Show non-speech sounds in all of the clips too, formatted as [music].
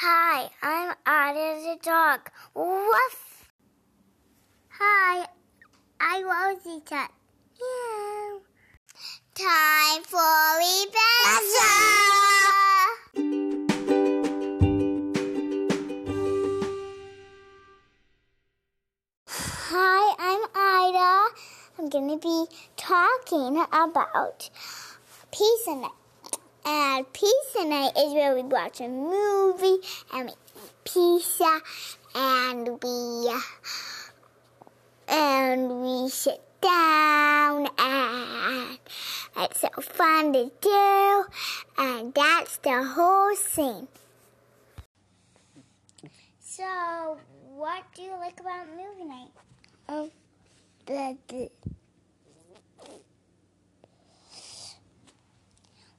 Hi, I'm Otter the dog. Woof. Hi, I'm Rosie Tut. Meow. Time for adventure. Hi, I'm Ida. I'm going to be talking about Pizza Night. And Pizza Night is where we watch a movie and we eat pizza and we and we sit down and it's so fun to do and that's the whole scene. So, what do you like about movie night? Um, the, the,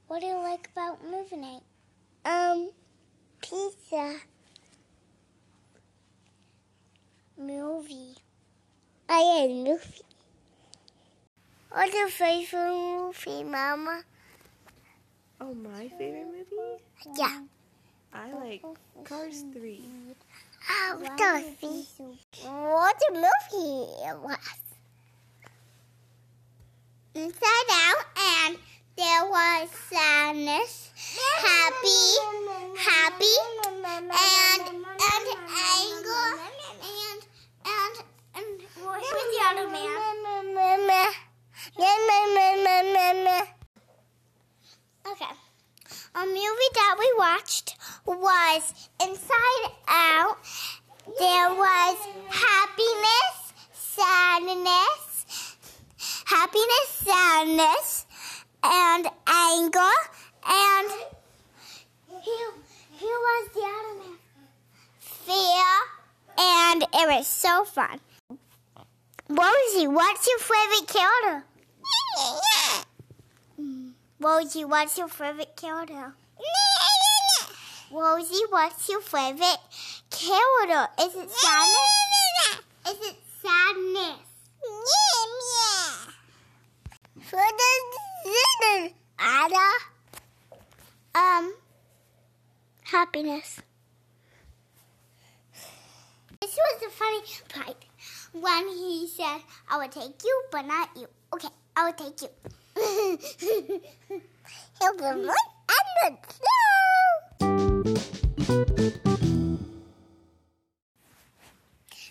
what do you like about movie night? Um, pizza. Movie. I had movie. What's your favorite movie, Mama? Oh, my favorite movie? Yeah. I like Cars 3. Oh, Dorothy. What a movie it was. Inside Out, and there was sadness, happy, happy, and and anger, and and and where's the other man? Okay. A movie that we watched was Inside Out. There was happiness, sadness, happiness, sadness, and anger, and here, here was the other man. Fear, and it was so fun. Rosie, what's your favorite character? Rosie, what's your favorite character? Rosie, what's your favorite character? Is it sadness? Is it sadness? Ada? Um, happiness. This was the funny part when he said, I will take you, but not you. Okay, I will take you. [laughs] He'll be under the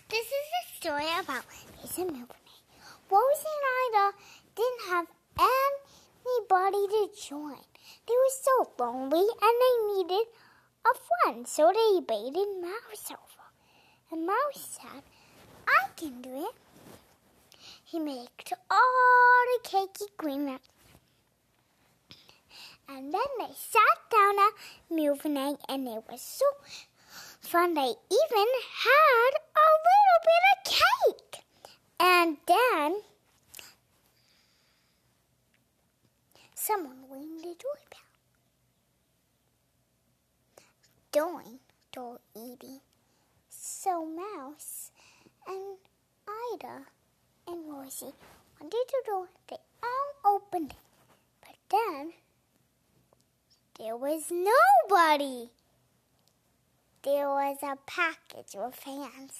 This is a story about Mason Milburn. Rose and Ida didn't have anybody to join. They were so lonely and they needed a friend, so they invited Mouse over. And Mouse said, I can do it. He made all the cakey green. And then they sat down at movie and it was so fun. They even had a little bit of cake. And then someone rang the doorbell. Doing door eating. So Mouse and Ida and Rosie wanted the door. They all opened it. But then there was nobody. There was a package with hands.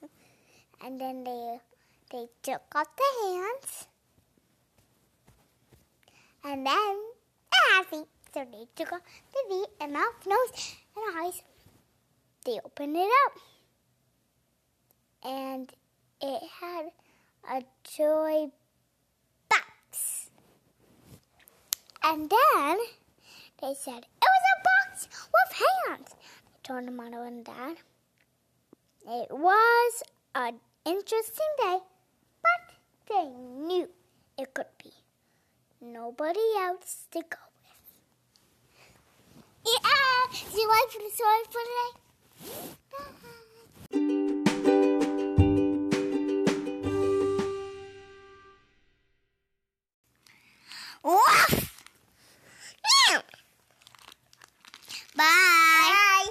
[laughs] And then they they took off the hands. And then the feet. So they took off the feet and mouth, nose, and eyes. They opened it up. And it had a toy box. And then they said, It was a box with hands. I told them mother and dad. It was an interesting day, but they knew it could be nobody else to go